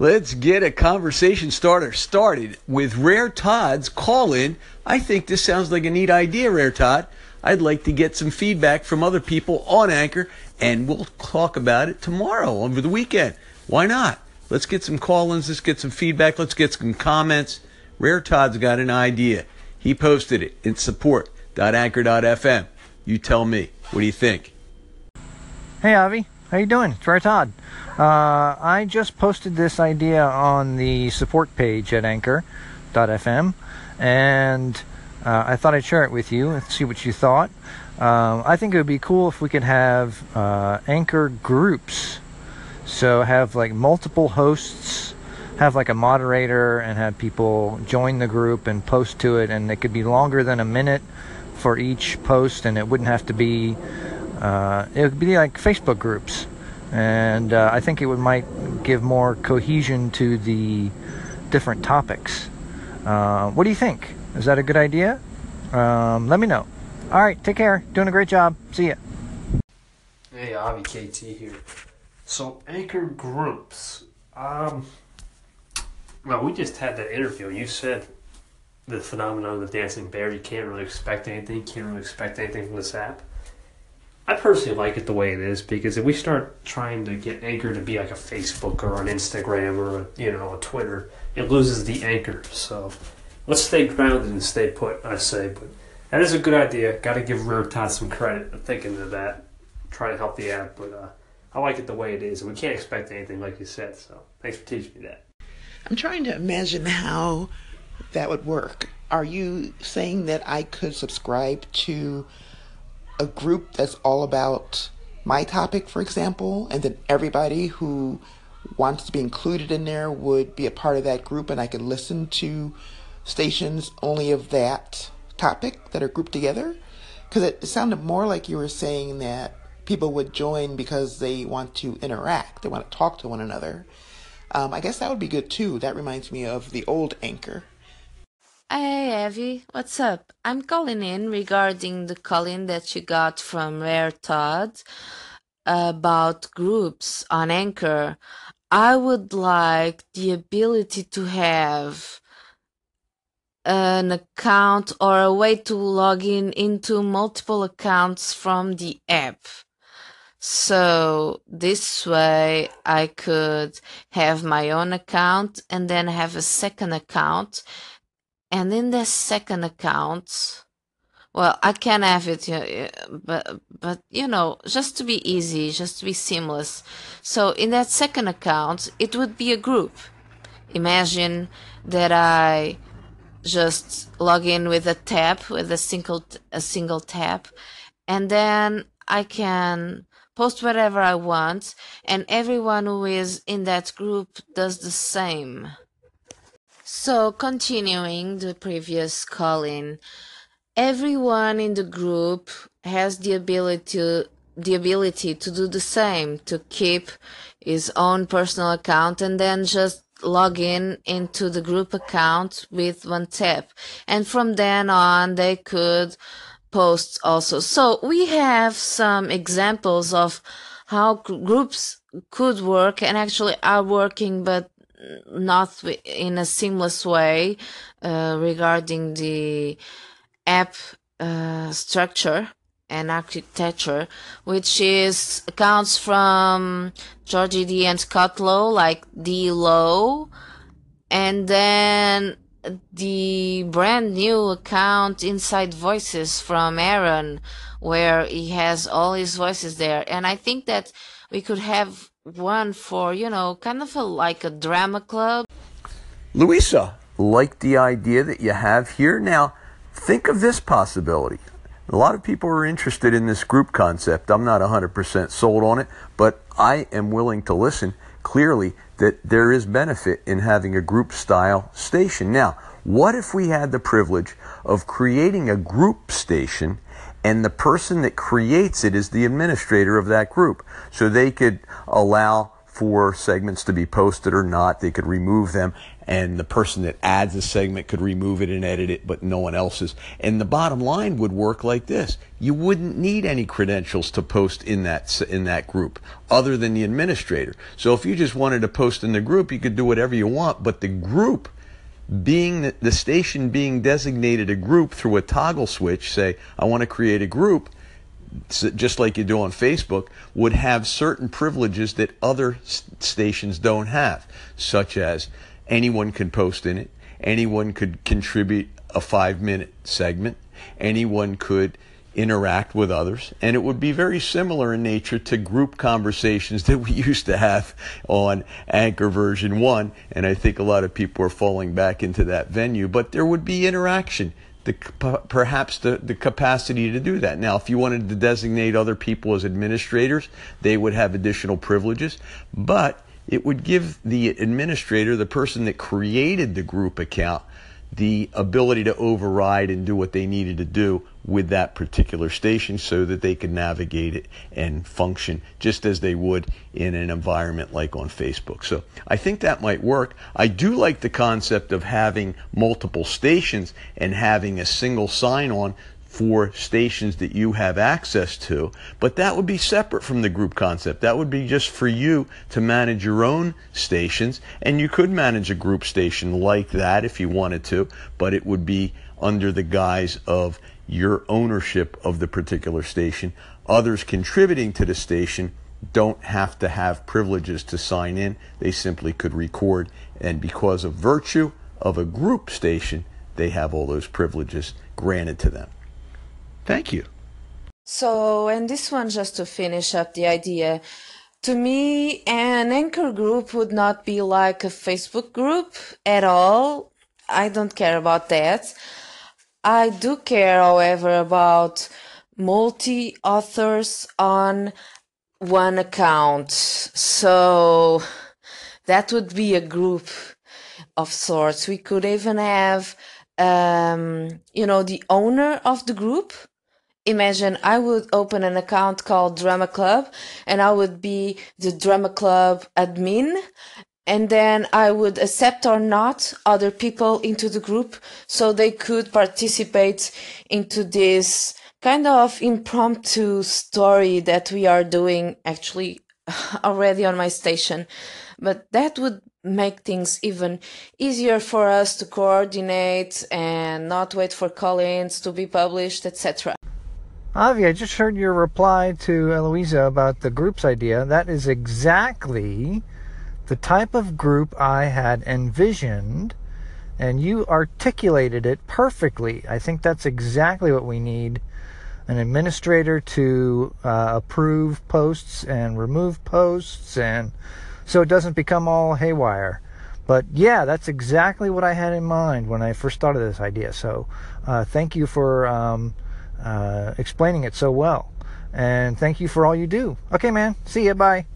Let's get a conversation starter started with Rare Todd's call in. I think this sounds like a neat idea, Rare Todd. I'd like to get some feedback from other people on Anchor, and we'll talk about it tomorrow over the weekend. Why not? Let's get some call ins, let's get some feedback, let's get some comments. Rare Todd's got an idea. He posted it in support.anchor.fm. You tell me. What do you think? Hey Avi, how you doing? It's Rare Todd. Uh, I just posted this idea on the support page at Anchor.fm, and uh, I thought I'd share it with you and see what you thought. Um, I think it would be cool if we could have uh, Anchor groups, so have like multiple hosts, have like a moderator, and have people join the group and post to it, and it could be longer than a minute for each post, and it wouldn't have to be. Uh, it would be like Facebook groups and uh, I think it would might give more cohesion to the different topics. Uh, what do you think? Is that a good idea? Um, let me know. All right, take care. Doing a great job. See ya. Hey, Avi KT here. So anchor groups. Um, well, we just had that interview. You said the phenomenon of the dancing bear. You can't really expect anything. Can't really expect anything from this app. I personally like it the way it is because if we start trying to get Anchor to be like a Facebook or an Instagram or a, you know a Twitter, it loses the anchor. So let's stay grounded and stay put. I say, but that is a good idea. Got to give Rare Todd some credit for thinking of that. Try to help the app, but uh, I like it the way it is, and we can't expect anything like you said. So thanks for teaching me that. I'm trying to imagine how that would work. Are you saying that I could subscribe to a group that's all about my topic, for example, and then everybody who wants to be included in there would be a part of that group, and I could listen to stations only of that topic that are grouped together? Because it sounded more like you were saying that people would join because they want to interact, they want to talk to one another. Um, I guess that would be good too. That reminds me of the old anchor. Hey Evie, what's up? I'm calling in regarding the calling that you got from Rare Todd about groups on Anchor. I would like the ability to have an account or a way to log in into multiple accounts from the app. So this way I could have my own account and then have a second account and in the second account well i can have it eh, but but you know just to be easy just to be seamless. So in that second account it would be a group. Imagine that i just log in with a tab with a single a single tab and then i can post whatever i want and everyone who is in that group does the same so, continuing the previous calling, everyone in the group has the ability to, the ability to do the same, to keep his own personal account and then just log in into the group account with one tap. And from then on, they could post also. So we have some examples of how groups could work and actually are working, but not in a seamless way uh, regarding the app uh, structure and architecture, which is comes from Georgie D. and Scott Lowe, like D. Low, and then the brand new account Inside Voices from Aaron, where he has all his voices there, and I think that we could have one for, you know, kind of a, like a drama club. Louisa, like the idea that you have here. Now, think of this possibility. A lot of people are interested in this group concept. I'm not 100% sold on it, but I am willing to listen clearly that there is benefit in having a group style station. Now, what if we had the privilege of creating a group station and the person that creates it is the administrator of that group? So they could allow for segments to be posted or not. They could remove them, and the person that adds a segment could remove it and edit it, but no one else's. And the bottom line would work like this: you wouldn't need any credentials to post in that in that group, other than the administrator. So if you just wanted to post in the group, you could do whatever you want, but the group being the station being designated a group through a toggle switch, say, I want to create a group, just like you do on Facebook, would have certain privileges that other stations don't have, such as anyone can post in it, anyone could contribute a five minute segment, anyone could interact with others. And it would be very similar in nature to group conversations that we used to have on Anchor version 1. And I think a lot of people are falling back into that venue. But there would be interaction. The, perhaps the, the capacity to do that. Now, if you wanted to designate other people as administrators, they would have additional privileges, but it would give the administrator, the person that created the group account, the ability to override and do what they needed to do with that particular station so that they could navigate it and function just as they would in an environment like on Facebook. So I think that might work. I do like the concept of having multiple stations and having a single sign on for stations that you have access to, but that would be separate from the group concept. That would be just for you to manage your own stations, and you could manage a group station like that if you wanted to, but it would be under the guise of your ownership of the particular station. Others contributing to the station don't have to have privileges to sign in, they simply could record, and because of virtue of a group station, they have all those privileges granted to them. Thank you. So, and this one just to finish up the idea. To me, an anchor group would not be like a Facebook group at all. I don't care about that. I do care, however, about multi authors on one account. So that would be a group of sorts. We could even have, um, you know, the owner of the group imagine I would open an account called Drama Club and I would be the Drama Club admin and then I would accept or not other people into the group so they could participate into this kind of impromptu story that we are doing actually already on my station but that would make things even easier for us to coordinate and not wait for call-ins to be published etc Avi, I just heard your reply to Eloisa about the groups idea. That is exactly the type of group I had envisioned, and you articulated it perfectly. I think that's exactly what we need an administrator to uh, approve posts and remove posts, and so it doesn't become all haywire. But yeah, that's exactly what I had in mind when I first thought of this idea. So uh, thank you for. Um, uh, explaining it so well. And thank you for all you do. Okay, man. See you. Bye.